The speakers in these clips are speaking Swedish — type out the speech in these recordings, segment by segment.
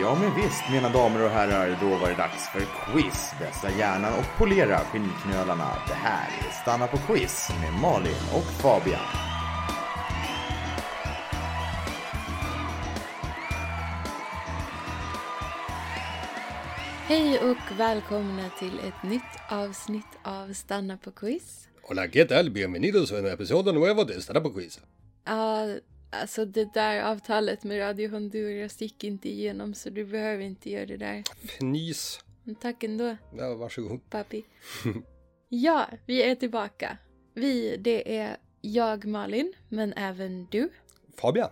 Ja men visst mina damer och herrar, då var det dags för quiz. Vässa hjärnan och polera skinnknölarna. Det här är Stanna på quiz med Malin och Fabian. Hej och välkomna till ett nytt avsnitt av Stanna på quiz. Hola, ¿qué tal? Bienvenidos a un episodio nuevo de Stanna på quiz. Ja, alltså det där avtalet med Radio Honduras gick inte igenom så du behöver inte göra det där. Fnys. Men tack ändå, Ja, varsågod. papi. ja, vi är tillbaka. Vi, det är jag Malin, men även du. Fabian.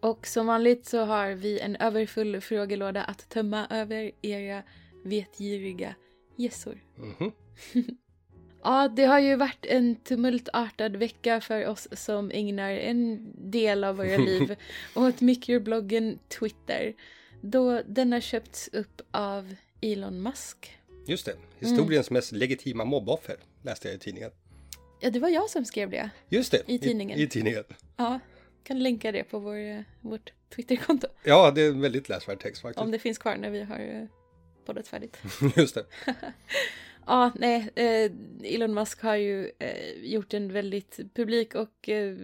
Och som vanligt så har vi en överfull frågelåda att tömma över era vetgiriga gässor. Mhm. Ja, det har ju varit en tumultartad vecka för oss som ägnar en del av våra liv åt mikrobloggen Twitter. Då den har köpts upp av Elon Musk. Just det. Historiens mest legitima mobboffer läste jag i tidningen. Ja, det var jag som skrev det. Just det. I tidningen. I, i tidningen. Ja, kan länka det på vår, vårt Twitterkonto. Ja, det är en väldigt läsvärd text faktiskt. Om det finns kvar när vi har eh, poddat färdigt. Just det. Ja, nej, eh, Elon Musk har ju eh, gjort en väldigt publik och eh,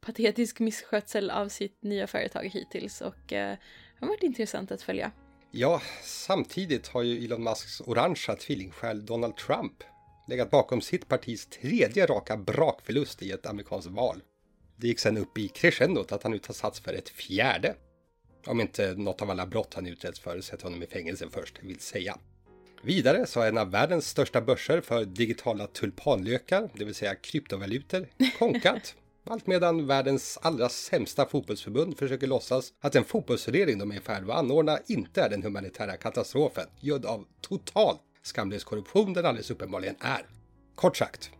patetisk misskötsel av sitt nya företag hittills och eh, det har varit intressant att följa. Ja, samtidigt har ju Elon Musks orangea tvillingsjäl Donald Trump legat bakom sitt partis tredje raka brakförlust i ett amerikanskt val. Det gick sen upp i crescendot att han nu tar sats för ett fjärde. Om inte något av alla brott han utretts för sätter honom i fängelse först, vill säga. Vidare så har en av världens största börser för digitala tulpanlökar, det vill säga kryptovalutor, konkat. Allt medan världens allra sämsta fotbollsförbund försöker låtsas att den fotbollsförening de är i färd med att anordna inte är den humanitära katastrofen, gödd av total skamlös korruption den alldeles uppenbarligen är. Kort sagt,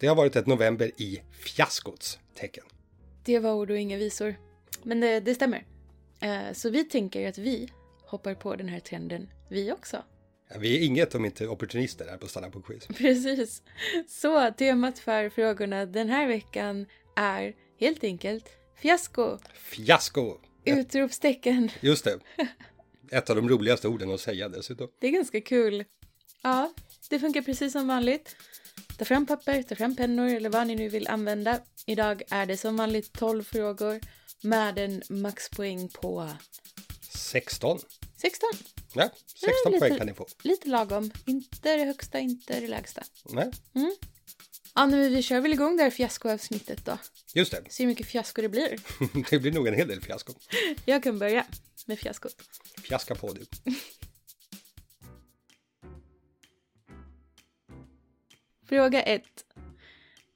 det har varit ett november i fiaskots tecken. Det var ord och inga visor. Men det, det stämmer. Eh, så vi tänker att vi hoppar på den här trenden, vi också. Ja, Vi är inget om inte opportunister här på Stanna på quiz. Precis. Så temat för frågorna den här veckan är helt enkelt fiasko! Fiasko! Utropstecken. Just det. Ett av de roligaste orden att säga dessutom. Det är ganska kul. Ja, det funkar precis som vanligt. Ta fram papper, ta fram pennor eller vad ni nu vill använda. Idag är det som vanligt 12 frågor med en maxpoäng på 16. 16. Ja, 16 lite- poäng kan ni få. Lite lagom. Inte det högsta, inte det lägsta. Nej, Ja, men vi kör väl igång det här fiaskoavsnittet då. just det. Se hur mycket fiasko det blir. Det blir nog en hel del fiasko. Jag kan börja med fiaskot. Fiaska på du. Fråga 1.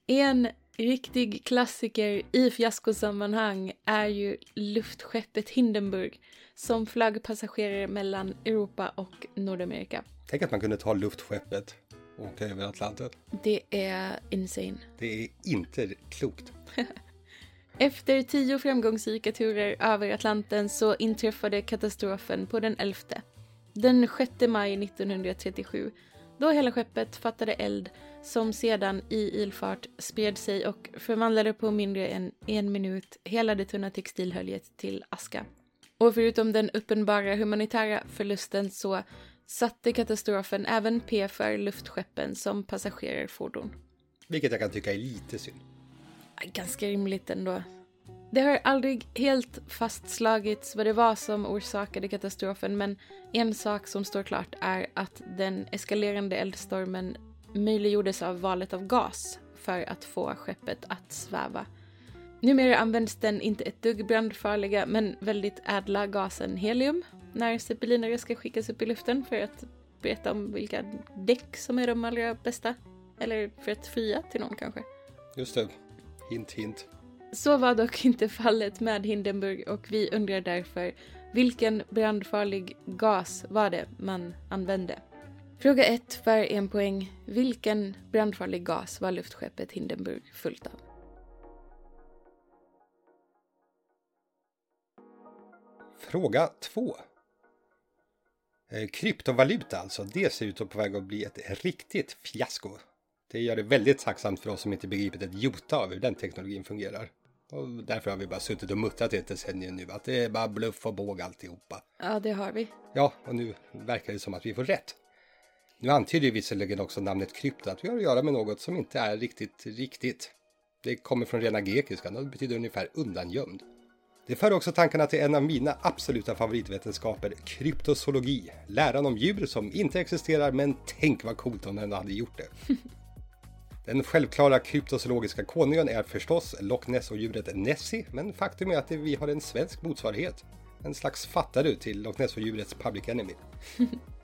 En riktig klassiker i fiaskosammanhang är ju luftskeppet Hindenburg som flög passagerare mellan Europa och Nordamerika. Tänk att man kunde ta luftskeppet och åka över Atlanten. Det är insane. Det är inte klokt. Efter tio framgångsrika turer över Atlanten så inträffade katastrofen på den 11. Den 6 maj 1937 då hela skeppet fattade eld som sedan i ilfart spred sig och förvandlade på mindre än en minut hela det tunna textilhöljet till aska. Och förutom den uppenbara humanitära förlusten så satte katastrofen även P för luftskeppen som passagerarfordon. Vilket jag kan tycka är lite synd. Ganska rimligt ändå. Det har aldrig helt fastslagits vad det var som orsakade katastrofen men en sak som står klart är att den eskalerande eldstormen möjliggjordes av valet av gas för att få skeppet att sväva. Numera används den inte ett dugg brandfarliga men väldigt ädla gasen helium när zeppelinare ska skickas upp i luften för att berätta om vilka däck som är de allra bästa. Eller för att fria till någon kanske. Just det. Hint, hint. Så var dock inte fallet med Hindenburg och vi undrar därför vilken brandfarlig gas var det man använde? Fråga 1 för en poäng. Vilken brandfarlig gas var luftskeppet Hindenburg fullt av? Fråga 2. Eh, kryptovaluta alltså, det ser ut att på väg att bli ett riktigt fiasko. Det gör det väldigt tacksamt för oss som inte begripit ett jota av hur den teknologin fungerar. Och därför har vi bara suttit och muttrat i ett decennium nu att det är bara bluff och båg alltihopa. Ja, det har vi. Ja, och nu verkar det som att vi får rätt. Nu antyder ju visserligen också namnet krypto att vi har att göra med något som inte är riktigt riktigt. Det kommer från rena grekiskan och betyder ungefär undangömd. Det för också tankarna till en av mina absoluta favoritvetenskaper, kryptozoologi. Läran om djur som inte existerar, men tänk vad coolt om den hade gjort det. Den självklara kryptozoologiska konungen är förstås Loch Ness och djuret Nessie, men faktum är att vi har en svensk motsvarighet. En slags fattare till Loch Ness och djurets public enemy.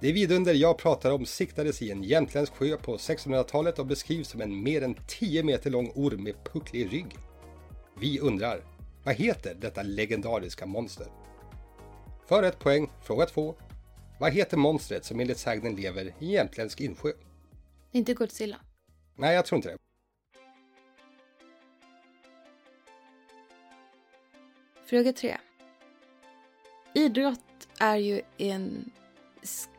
Det vidunder jag pratar om siktades i en jämtländsk sjö på 1600-talet och beskrivs som en mer än 10 meter lång orm med pucklig rygg. Vi undrar, vad heter detta legendariska monster? För ett poäng, fråga två. Vad heter monstret som enligt sägnen lever i jämtländsk insjö? Inte Godzilla. Nej, jag tror inte det. Fråga tre. Idrott är ju en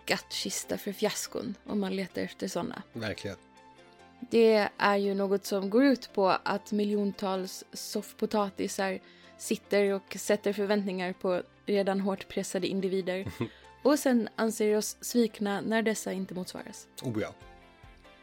skattkista för fiaskon om man letar efter sådana. Verkligen. Det är ju något som går ut på att miljontals soffpotatisar sitter och sätter förväntningar på redan hårt pressade individer och sen anser oss svikna när dessa inte motsvaras. Oh ja.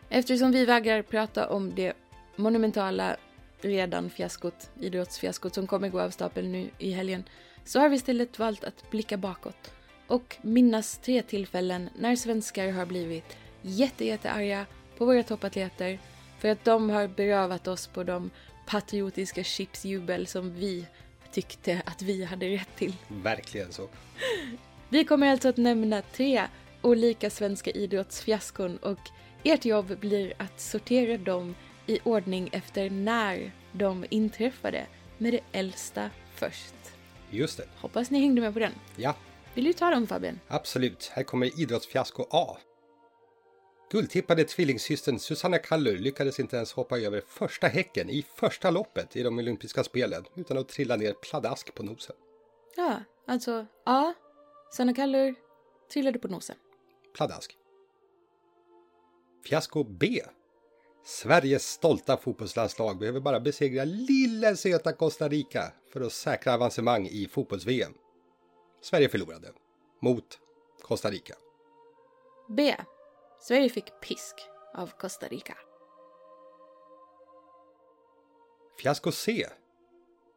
Eftersom vi vägrar prata om det monumentala redan fiaskot, idrottsfiaskot som kommer gå av stapeln nu i helgen, så har vi istället valt att blicka bakåt och minnas tre tillfällen när svenskar har blivit jättejättearga på våra toppatleter för att de har berövat oss på de patriotiska chipsjubel som vi tyckte att vi hade rätt till. Verkligen så. Vi kommer alltså att nämna tre olika svenska idrottsfiaskon och ert jobb blir att sortera dem i ordning efter när de inträffade med det äldsta först. Just det. Hoppas ni hängde med på den. Ja, Vill du ta dem Fabian? absolut. Här kommer idrottsfiasko A. Guldtippade tvillingsystern Susanna Kallur lyckades inte ens hoppa över första häcken i första loppet i de olympiska spelen utan att trilla ner pladask på nosen. Ja, alltså A. Sanna Kallur trillade på nosen. Pladask. Fiasko B. Sveriges stolta fotbollslandslag behöver bara besegra lilla söta Costa Rica för att säkra avancemang i fotbolls-VM. Sverige förlorade. Mot Costa Rica. B. Sverige fick pisk av Costa Rica. Fiasko C.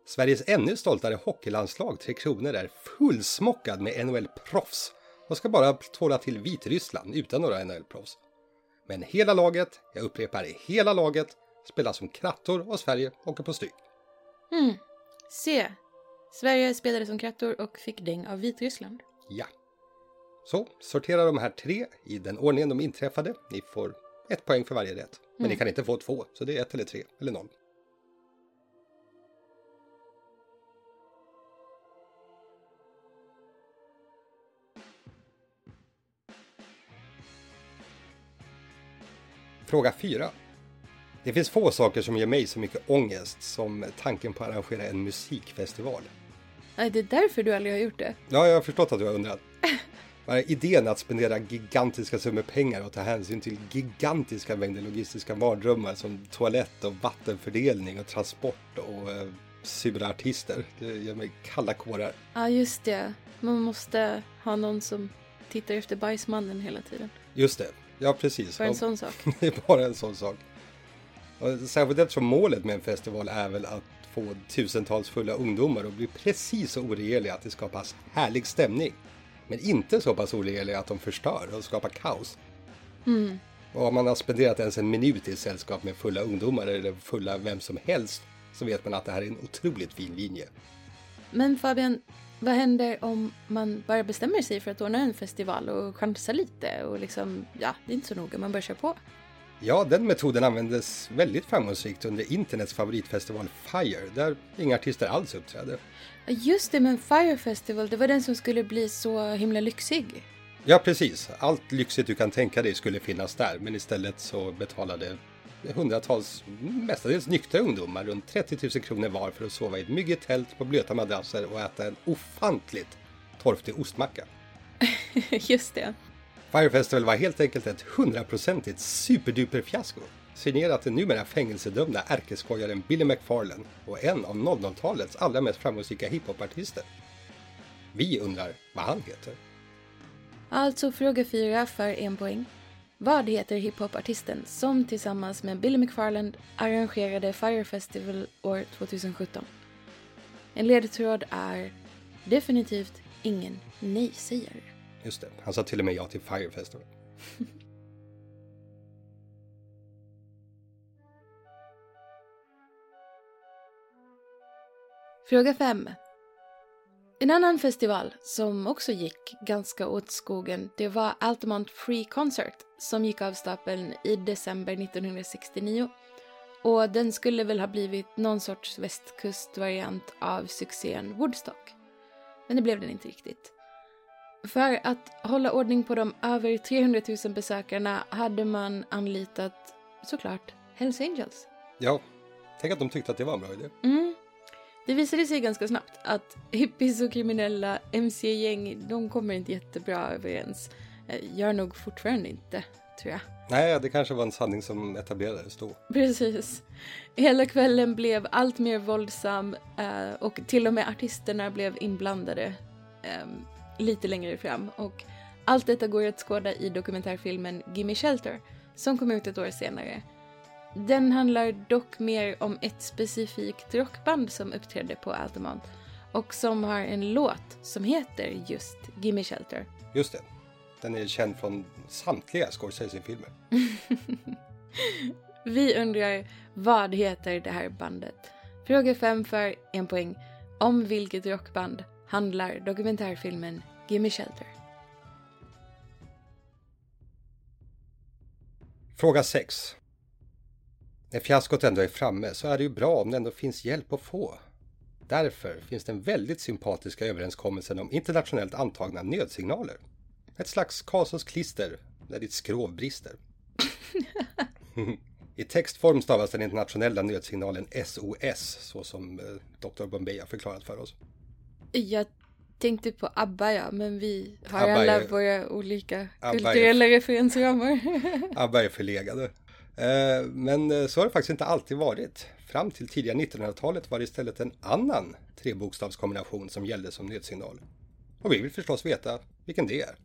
Sveriges ännu stoltare hockeylandslag Tre Kronor är fullsmockad med NHL-proffs och ska bara tvåla till Vitryssland utan några NHL-proffs. Men hela laget, jag upprepar hela laget, spelar som krattor och Sverige åker på stryk. Hmm. C. Sverige spelade som krattor och fick däng av Vitryssland. Ja. Så, sortera de här tre i den ordningen de inträffade. Ni får ett poäng för varje rätt. Men ni kan inte få två, så det är ett eller tre eller noll. Fråga 4. Det finns få saker som ger mig så mycket ångest som tanken på att arrangera en musikfestival. Nej, det är därför du aldrig har gjort det. Ja, jag har förstått att du har undrat. Bara idén att spendera gigantiska summor pengar och ta hänsyn till gigantiska mängder logistiska mardrömmar som toalett och vattenfördelning och transport och eh, sura artister. Det gör mig kalla kårar. Ja, just det. Man måste ha någon som tittar efter bajsmannen hela tiden. Just det, ja precis. Bara en sån sak. Det är bara en sån sak. Och särskilt eftersom målet med en festival är väl att få tusentals fulla ungdomar att bli precis så oregerliga att det skapas härlig stämning. Men inte så pass oregerliga att de förstör och skapar kaos. Och om man har spenderat ens en minut i sällskap med fulla ungdomar eller fulla vem som helst så vet man att det här är en otroligt fin linje. Men Fabian, vad händer om man bara bestämmer sig för att ordna en festival och chansar lite och liksom, ja, det är inte så noga, man bara kör på. Ja, den metoden användes väldigt framgångsrikt under internets favoritfestival Fire, där inga artister alls uppträdde. Just det, men Fire Festival, det var den som skulle bli så himla lyxig. Ja, precis. Allt lyxigt du kan tänka dig skulle finnas där, men istället så betalade hundratals, mestadels nyktra ungdomar runt 30 000 kronor var för att sova i ett myggigt tält på blöta madrasser och äta en ofantligt torftig ostmacka. Just det. Fire Festival var helt enkelt ett hundraprocentigt superduper fiasko. signerat den numera fängelsedömda ärkeskojaren Billy McFarlane och en av 00-talets allra mest framgångsrika hiphopartister. Vi undrar vad han heter. Alltså fråga fyra för en poäng. Vad heter hiphopartisten som tillsammans med Billy McFarland arrangerade Fire Festival år 2017? En ledtråd är definitivt ingen nej-sägare. Just det, han sa till och med ja till Fire Festival. Fråga 5. En annan festival som också gick ganska åt skogen det var Altamont Free Concert som gick av stapeln i december 1969. Och den skulle väl ha blivit någon sorts västkustvariant av succén Woodstock. Men det blev den inte riktigt. För att hålla ordning på de över 300 000 besökarna hade man anlitat, såklart, Hells Angels. Ja, tänk att de tyckte att det var en bra idé. Mm. Det visade sig ganska snabbt att hippies och kriminella mc-gäng, de kommer inte jättebra överens. Eh, Gör nog fortfarande inte, tror jag. Nej, det kanske var en sanning som etablerades då. Precis. Hela kvällen blev allt mer våldsam eh, och till och med artisterna blev inblandade eh, lite längre fram. Och allt detta går att skåda i dokumentärfilmen Gimme Shelter som kom ut ett år senare. Den handlar dock mer om ett specifikt rockband som uppträdde på Altamont och som har en låt som heter just Gimme Shelter. Just det. Den är känd från samtliga Scorsese-filmer. Vi undrar vad heter det här bandet? Fråga 5 för en poäng. Om vilket rockband handlar dokumentärfilmen Gimme Shelter? Fråga 6. När fiaskot ändå är framme så är det ju bra om det ändå finns hjälp att få. Därför finns den väldigt sympatiska överenskommelsen om internationellt antagna nödsignaler. Ett slags Karlssons klister när ditt skrov brister. I textform stavas den internationella nödsignalen SOS, så som eh, Dr. Bombay har förklarat för oss. Jag tänkte på ABBA ja, men vi har ABBA alla är- våra olika ABBA är- kulturella referensramar. ABBA är förlegade. Eh, Men eh, så har det faktiskt inte alltid varit. Fram till tidiga 1900-talet var det istället en annan trebokstavskombination som gällde som nödsignal. Och vi vill förstås veta vilken det är.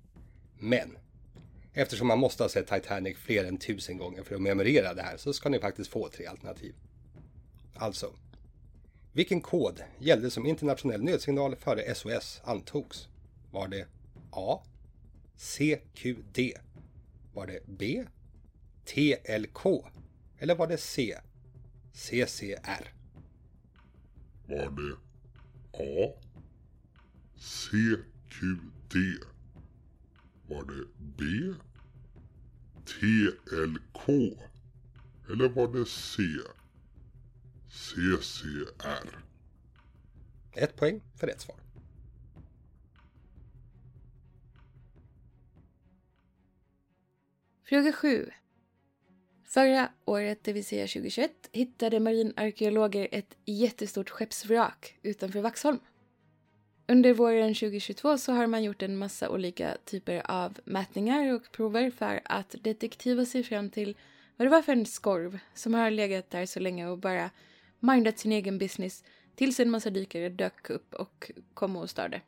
Men eftersom man måste ha sett Titanic fler än tusen gånger för att memorera det här så ska ni faktiskt få tre alternativ. Alltså, vilken kod gällde som internationell nödsignal före SOS antogs? Var det A. CQD? Var det B. TLK? Eller var det C? CCR? Var det A. CQD? Var det B. TLK? Eller var det C. CCR? Ett poäng för rätt svar. Fråga 7. Förra året, det vill säga 2021, hittade marinarkeologer ett jättestort skeppsvrak utanför Vaxholm. Under våren 2022 så har man gjort en massa olika typer av mätningar och prover för att detektiva sig fram till vad det var för en skorv som har legat där så länge och bara mindat sin egen business tills en massa dykare dök upp och kom och störde.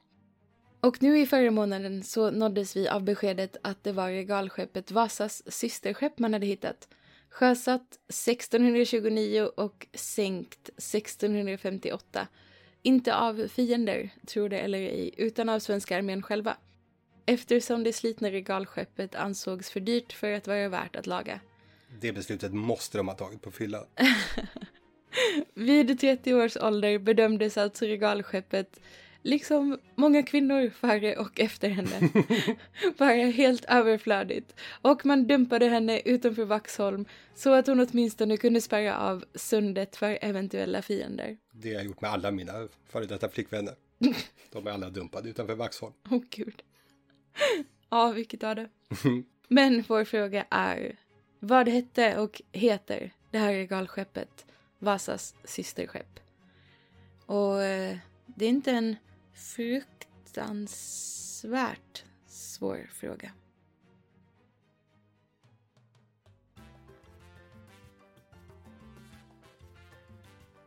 Och nu i förra månaden så nåddes vi av beskedet att det var regalskeppet Vasas systerskepp man hade hittat. Sjösatt 1629 och sänkt 1658. Inte av fiender, tror det eller ej, utan av svenska armén själva. Eftersom det slitna regalskeppet ansågs för dyrt för att vara värt att laga. Det beslutet måste de ha tagit på fylla. Vid 30 års ålder bedömdes alltså regalskeppet, liksom många kvinnor före och efter henne, vara helt överflödigt. Och man dumpade henne utanför Vaxholm så att hon åtminstone kunde spärra av sundet för eventuella fiender. Det har jag gjort med alla mina före detta flickvänner. De är alla dumpade utanför Vaxholm. Åh gud. Ja, vilket av det. Men vår fråga är, vad hette och heter det här regalskeppet Vasas systerskepp. Och eh, det är inte en fruktansvärt svår fråga.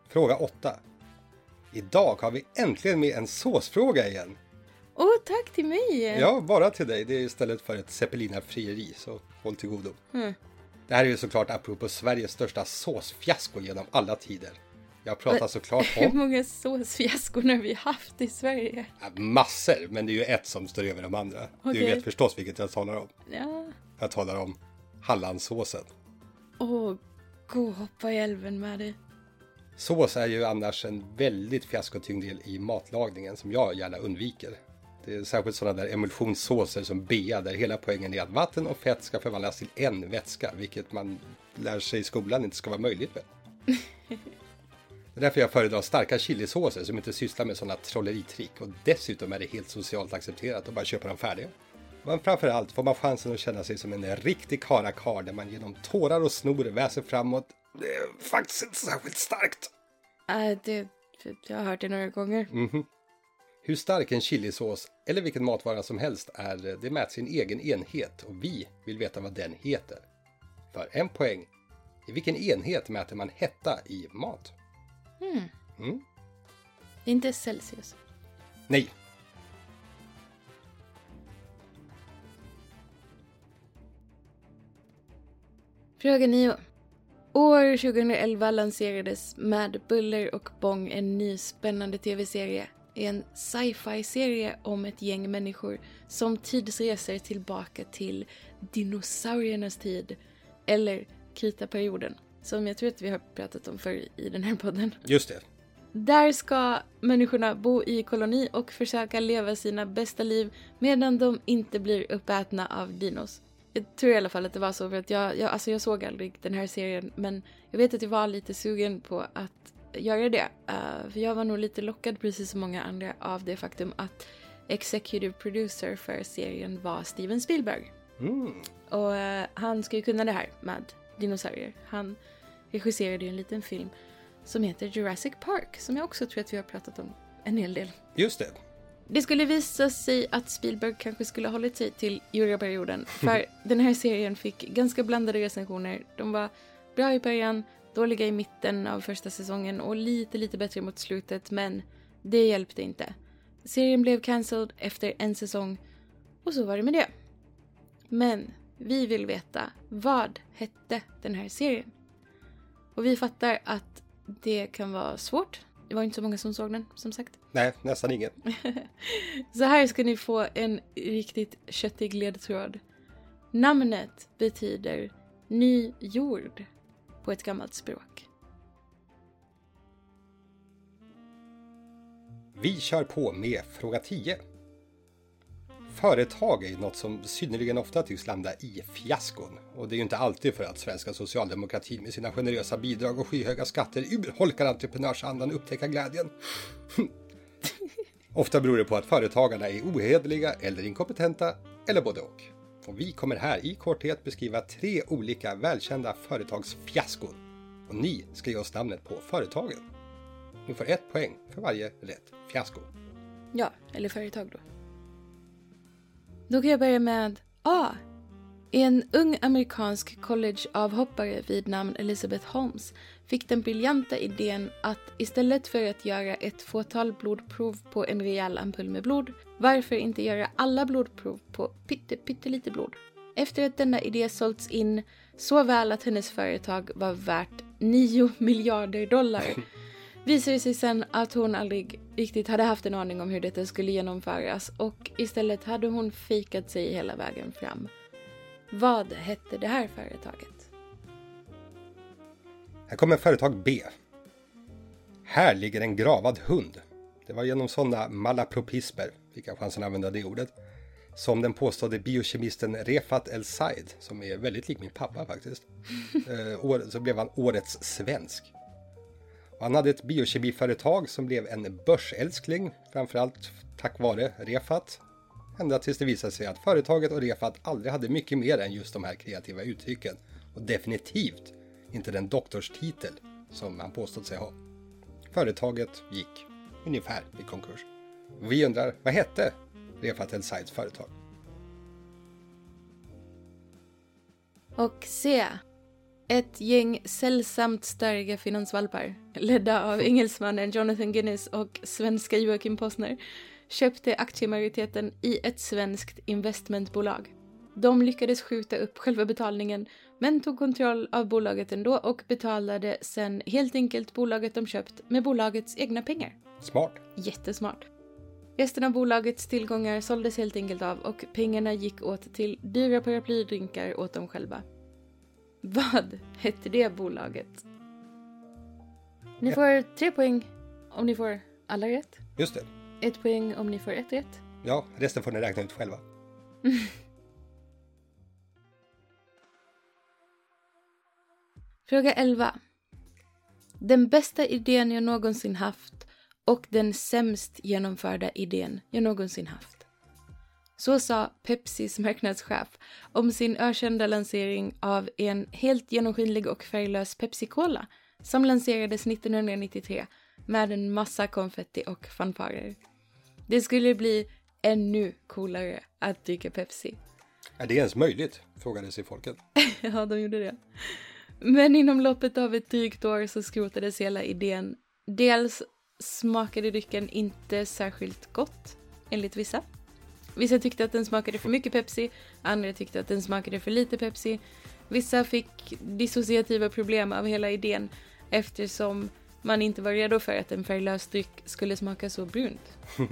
Fråga 8. Idag har vi äntligen med en såsfråga igen. Åh, oh, tack till mig! Ja, bara till dig. Det är istället för ett zeppelinafrieri, så håll till godo. Mm. Det här är ju såklart apropå Sveriges största såsfiasko genom alla tider. Jag pratar såklart Hur om många såsfiaskon har vi haft i Sverige? massor, men det är ju ett som står över de andra. Du Okej. vet förstås vilket jag talar om. Ja. Jag talar om Hallandsåsen. Åh, gå och hoppa i älven med dig. Sås är ju annars en väldigt fiaskotyngd del i matlagningen som jag gärna undviker. Är särskilt sådana där emulsionssåser som bea där hela poängen är att vatten och fett ska förvandlas till en vätska, vilket man lär sig i skolan inte ska vara möjligt med. Det är därför jag föredrar starka chilisåser som inte sysslar med sådana trolleritrick och dessutom är det helt socialt accepterat att bara köpa dem färdiga. Men framförallt får man chansen att känna sig som en riktig karakar där man genom tårar och snor väser framåt. Det är faktiskt inte särskilt starkt. Äh, det, jag har hört det några gånger. Hur stark en chilisås eller vilken matvara som helst är, det mäts i en egen enhet och vi vill veta vad den heter. För en poäng, i vilken enhet mäter man hetta i mat? Det är inte Celsius. Nej, Fråga 9. År 2011 lanserades med buller och bång en ny spännande tv-serie. En sci-fi-serie om ett gäng människor som tidsreser tillbaka till dinosauriernas tid. Eller kritaperioden, som jag tror att vi har pratat om förr i den här podden. just det. Där ska människorna bo i koloni och försöka leva sina bästa liv medan de inte blir uppätna av dinos. Jag tror i alla fall att det var så för att jag, jag, alltså jag såg aldrig den här serien men jag vet att jag var lite sugen på att göra det. Uh, för jag var nog lite lockad precis som många andra av det faktum att executive producer för serien var Steven Spielberg. Mm. Och eh, han ska ju kunna det här med dinosaurier. Han regisserade ju en liten film som heter Jurassic Park som jag också tror att vi har pratat om en hel del. Just det. Det skulle visa sig att Spielberg kanske skulle ha hållit sig till Juryperioden för den här serien fick ganska blandade recensioner. De var bra i början, dåliga i mitten av första säsongen och lite, lite bättre mot slutet men det hjälpte inte. Serien blev cancelled efter en säsong och så var det med det. Men vi vill veta vad hette den här serien? Och vi fattar att det kan vara svårt. Det var inte så många som såg den, som sagt. Nej, nästan ingen. Så här ska ni få en riktigt köttig ledtråd. Namnet betyder ny jord på ett gammalt språk. Vi kör på med fråga 10. Företag är ju något som synnerligen ofta tycks landa i fiaskon. Och det är ju inte alltid för att svenska socialdemokratin med sina generösa bidrag och skyhöga skatter urholkar entreprenörsandan och upptäcka glädjen. ofta beror det på att företagarna är ohederliga eller inkompetenta, eller både och. Och vi kommer här i korthet beskriva tre olika välkända företagsfiaskon. Och ni ska ge oss namnet på företagen. Ni får ett poäng för varje rätt fiasko. Ja, eller företag då. Då kan jag börja med A. En ung amerikansk collegeavhoppare vid namn Elizabeth Holmes fick den briljanta idén att istället för att göra ett fåtal blodprov på en rejäl ampull med blod, varför inte göra alla blodprov på pytte, pyttelite blod? Efter att denna idé sålts in så väl att hennes företag var värt 9 miljarder dollar visade det sig sen att hon aldrig riktigt hade haft en aning om hur detta skulle genomföras och istället hade hon fikat sig hela vägen fram. Vad hette det här företaget? Här kommer företag B. Här ligger en gravad hund. Det var genom sådana malapropismer, fick jag chansen att använda det ordet, som den påstådde biokemisten Refat El Said, som är väldigt lik min pappa faktiskt, eh, så blev han årets svensk. Och han hade ett biokemiföretag som blev en börsälskling, framförallt tack vare Refat. Ända tills det visade sig att företaget och Refat aldrig hade mycket mer än just de här kreativa uttrycken. Och definitivt inte den doktorstitel som han påstått sig ha. Företaget gick ungefär i konkurs. Vi undrar, vad hette Refat El Saids företag? Och C. Ett gäng sällsamt störiga finansvalpar, ledda av engelsmannen Jonathan Guinness och svenska Joakim Posner, köpte aktiemajoriteten i ett svenskt investmentbolag. De lyckades skjuta upp själva betalningen men tog kontroll av bolaget ändå och betalade sen helt enkelt bolaget de köpt med bolagets egna pengar. Smart. Jättesmart. Resten av bolagets tillgångar såldes helt enkelt av och pengarna gick åt till dyra paraplydrinkar åt dem själva. Vad hette det bolaget? Ni får tre poäng om ni får alla rätt. Just det. Ett poäng om ni får ett rätt. Ja, resten får ni räkna ut själva. Fråga 11. Den bästa idén jag någonsin haft och den sämst genomförda idén jag någonsin haft. Så sa Pepsis marknadschef om sin ökända lansering av en helt genomskinlig och färglös Pepsi Cola som lanserades 1993 med en massa konfetti och fanfarer. Det skulle bli ännu coolare att dricka Pepsi. Är det ens möjligt? Frågade sig folket. Ja, de gjorde det. Men inom loppet av ett drygt år så skrotades hela idén. Dels smakade drycken inte särskilt gott, enligt vissa. Vissa tyckte att den smakade för mycket Pepsi, andra tyckte att den smakade för lite Pepsi. Vissa fick dissociativa problem av hela idén eftersom man inte var redo för att en färglös dryck skulle smaka så brunt.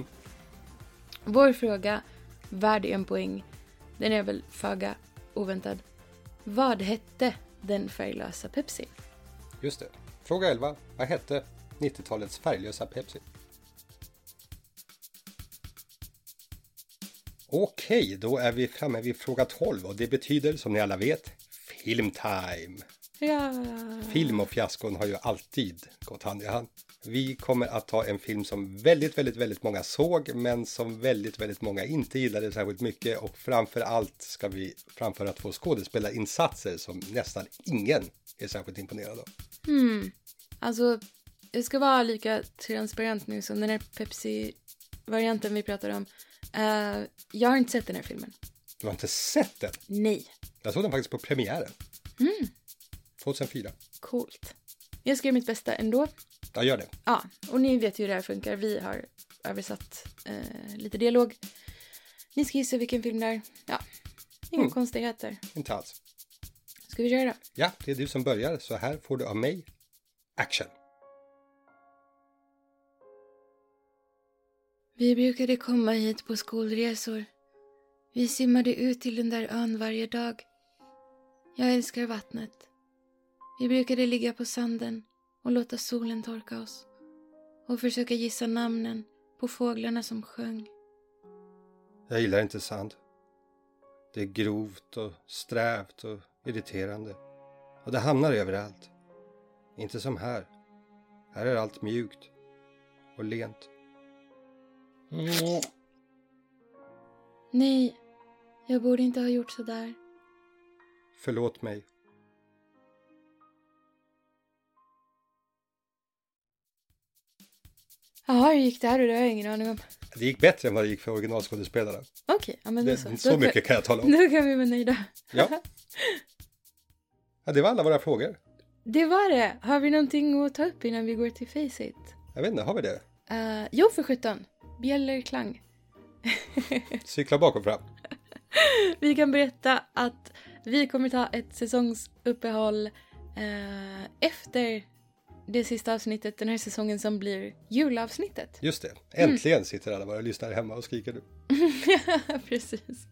Vår fråga, värd en poäng, den är väl föga oväntad. Vad hette den färglösa Pepsi? Just det. Fråga 11. Vad hette 90-talets färglösa Pepsi? Okej, då är vi framme vid fråga 12 och det betyder som ni alla vet filmtime. Ja. Film och fiaskon har ju alltid gått hand i hand. Vi kommer att ta en film som väldigt, väldigt, väldigt många såg men som väldigt, väldigt många inte gillade särskilt mycket och framför allt ska vi framföra två skådespelarinsatser som nästan ingen är särskilt imponerad av. Hmm. Alltså, jag ska vara lika transparent nu som den här Pepsi-varianten vi pratar om. Eh, jag har inte sett den här filmen. Du har inte sett den? Nej. Jag såg den faktiskt på premiären. 2004. Coolt. Jag ska göra mitt bästa ändå. Jag gör det. Ja, och ni vet ju hur det här funkar. Vi har översatt eh, lite dialog. Ni ska gissa vilken film det är. Ja, inga Mm. konstigheter. Inte alls. Ska vi köra? Ja, det är du som börjar så här får du av mig action. Vi brukade komma hit på skolresor. Vi simmade ut till den där ön varje dag. Jag älskar vattnet. Vi brukade ligga på sanden och låta solen torka oss och försöka gissa namnen på fåglarna som sjöng. Jag gillar inte sand. Det är grovt och strävt och irriterande. Och det hamnar överallt. Inte som här. Här är allt mjukt och lent. Nej, jag borde inte ha gjort så där. Förlåt mig. Jaha, hur gick det här? Det har jag ingen aning om. Det gick bättre än vad det gick för originalskådespelarna. Okej, ja men då Det, så. så Då mycket kan jag tala om. Då kan vi vara nöjda. Ja. ja, det var alla våra frågor. Det var det. Har vi någonting att ta upp innan vi går till Faceit? Jag vet inte, har vi det? Uh, jo, för sjutton. Bjällerklang. Cykla bak och fram. Vi kan berätta att vi kommer ta ett säsongsuppehåll eh, efter det sista avsnittet den här säsongen som blir julavsnittet. Just det. Äntligen sitter alla våra lyssnare hemma och skriker nu. Precis.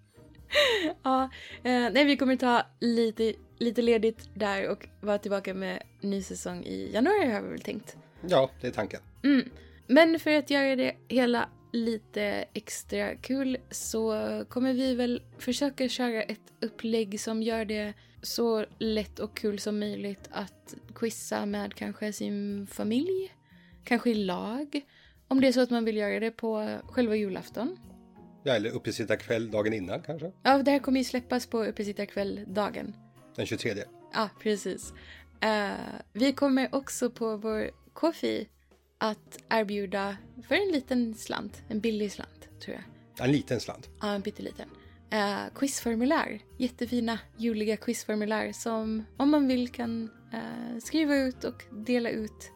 ja, eh, nej, vi kommer ta lite, lite ledigt där och vara tillbaka med ny säsong i januari har vi väl tänkt. Ja, det är tanken. Mm. Men för att göra det hela lite extra kul så kommer vi väl försöka köra ett upplägg som gör det så lätt och kul som möjligt att quizza med kanske sin familj, kanske i lag. Om det är så att man vill göra det på själva julafton. Ja, eller uppesittarkväll dagen innan kanske. Ja, det här kommer ju släppas på uppesittarkväll-dagen. Den 23. Ja, precis. Eh, vi kommer också på vår Kofi att erbjuda för en liten slant, en billig slant tror jag. En liten slant. Ja, en pytteliten. Eh, quizformulär. Jättefina, juliga quizformulär som om man vill kan eh, skriva ut och dela ut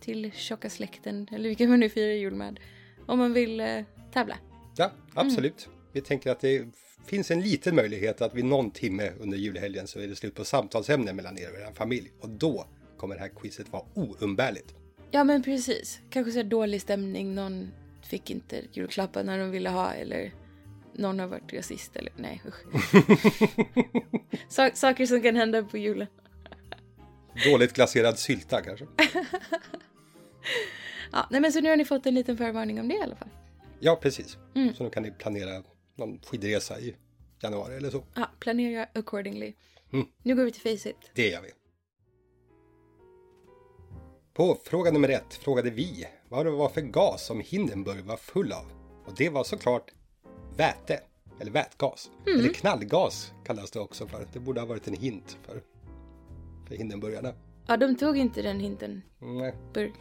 till tjocka släkten, eller vilka man nu firar jul med, om man vill eh, tävla. Ja, absolut. Vi tänker att det finns en liten möjlighet att vid någon timme under julhelgen så är det slut på samtalsämnen mellan er och er familj. Och då kommer det här quizet vara oumbärligt. Ja men precis. Kanske så dålig stämning, någon fick inte julklappar när de ville ha eller någon har varit rasist eller nej usch. Sa- saker som kan hända på julen. Dåligt glaserad sylta kanske. Ja, nej men så nu har ni fått en liten förvarning om det i alla fall. Ja, precis. Så då kan ni planera någon skidresa i januari eller så. Ja, planera accordingly. Mm. Nu går vi till Face It. Det gör vi. På fråga nummer ett frågade vi vad det var för gas som Hindenburg var full av. Och det var såklart väte, eller vätgas. Eller knallgas kallas det också för. Det borde ha varit en hint för, för Hindenburgarna. Ja, de tog inte den hinten, Nej. Burg.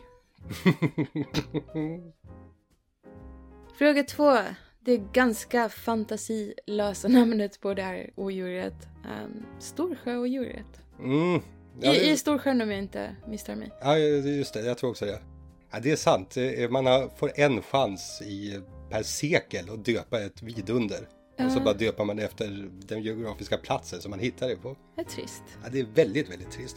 Fråga två. Det ganska fantasilösa namnet på det här odjuret. Um, Storsjöodjuret. Mm. Ja, I, det- I Storsjön om jag inte misstar mig. Ja, just det. Jag tror också det. Ja, det är sant. Man har, får en chans i, per sekel att döpa ett vidunder. Och så bara döpar man efter den geografiska platsen som man hittar det på. Det är trist. Ja, det är väldigt, väldigt trist.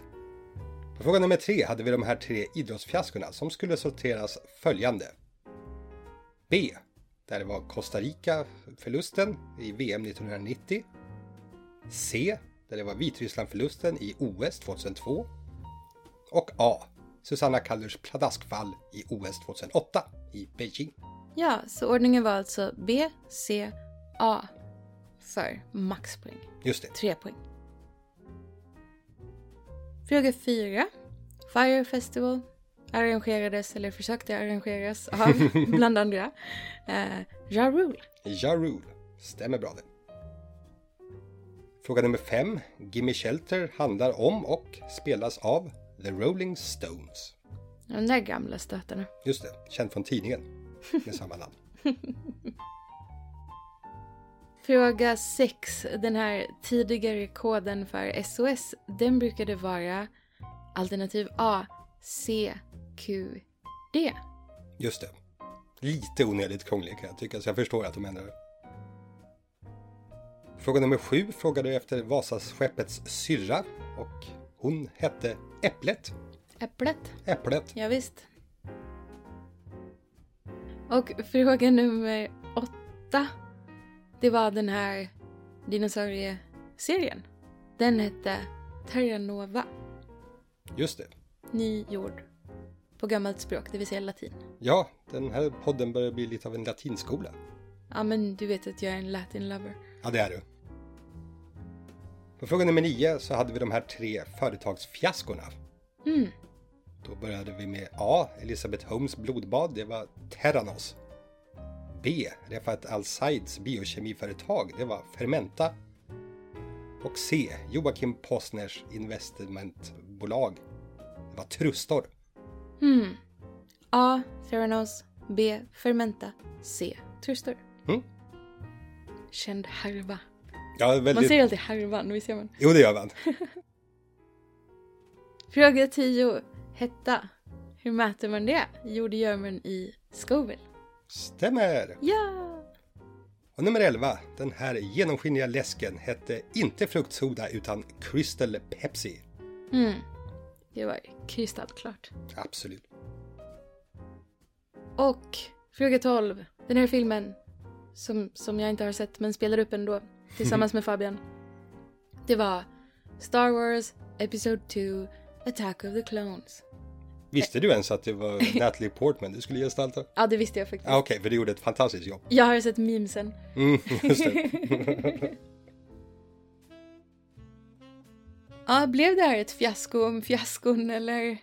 På fråga nummer tre hade vi de här tre idrottsfiaskorna som skulle sorteras följande. B. Där det var Costa Rica-förlusten i VM 1990. C. Där det var Vitryssland-förlusten i OS 2002. Och A. Susanna Kallurs pladaskfall i OS 2008 i Beijing. Ja, så ordningen var alltså B, C, A för maxpoäng. Just det. Tre poäng. Fråga fyra. Fire Festival arrangerades, eller försökte arrangeras av, bland andra, eh, Ja Rule. Ja Rule. Stämmer bra det. Fråga nummer fem. Gimme Shelter handlar om och spelas av The Rolling Stones. De där gamla stötarna. Just det, känd från tidningen med samma namn. Fråga 6. Den här tidigare koden för SOS, den brukade vara alternativ A, C, Q, D. Just det. Lite onödigt krånglig kan jag tycka, så jag förstår att de ändrar det. Fråga nummer sju frågade efter Vasaskeppets syrra och hon hette Äpplet. Äpplet. Äpplet. Ja, visst. Och fråga nummer åtta. Det var den här dinosaurieserien. Den hette Terra Nova. Just det. Ny jord. På gammalt språk, det vill säga latin. Ja, den här podden börjar bli lite av en latinskola. Ja, men du vet att jag är en latin lover. Ja, det är du. På fråga nummer nio så hade vi de här tre företagsfiaskorna. Mm. Då började vi med A. Elisabeth Holmes blodbad. Det var Terranos. B. Refat Al-Saids biokemiföretag. Det var Fermenta. Och C. Joakim Posners investmentbolag. Det var Trustor. Hmm. A. Theranos. B. Fermenta. C. Trustor. Mm. Känd härva. Ja, Man väldigt... säger alltid härvan, visst gör man? Jo, det gör man. Fråga 10. Hetta. Hur mäter man det? Jo, det gör man i Scoville. Stämmer. Ja! Och nummer 11. Den här genomskinliga läsken hette inte fruktsoda utan Crystal Pepsi. Mm. Det var kristallklart. Absolut. Och fråga 12. Den här filmen, som, som jag inte har sett men spelar upp ändå, tillsammans med Fabian. Det var Star Wars Episode 2 Attack of the Clones. Visste du ens att det var Natalie Portman du skulle gestalta? Ja, det visste jag faktiskt. Ja, Okej, för du gjorde ett fantastiskt jobb. Jag har sett memesen. Mm, just det. Ja, blev det här ett fiasko om fiaskon eller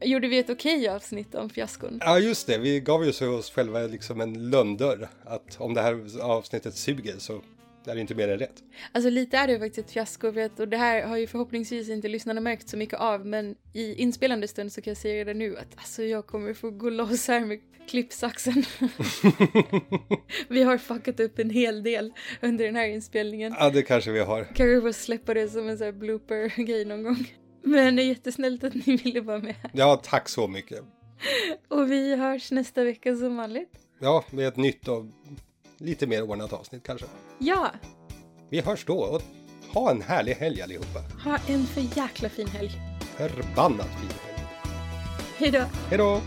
gjorde vi ett okej avsnitt om fiaskon? Ja, just det. Vi gav ju oss själva liksom en lönndörr. Att om det här avsnittet suger så Det är inte mer än rätt. Alltså lite är det faktiskt ett fiasko vet, och det här har ju förhoppningsvis inte lyssnarna märkt så mycket av men i inspelande stund så kan jag säga det nu att alltså jag kommer få gå loss här med klippsaxen. vi har fuckat upp en hel del under den här inspelningen. Ja, det kanske vi har. Kan vi släppa det som en sån här blooper-grej någon gång. Men det är jättesnällt att ni ville vara med. Ja, tack så mycket. Och vi hörs nästa vecka som vanligt. Ja, med ett nytt och lite mer ordnat avsnitt kanske. Ja, Vi hörs då och ha en härlig helg allihopa. ha en för jäkla fin helg. Förbannat fin helg. Hejdå! Hej då!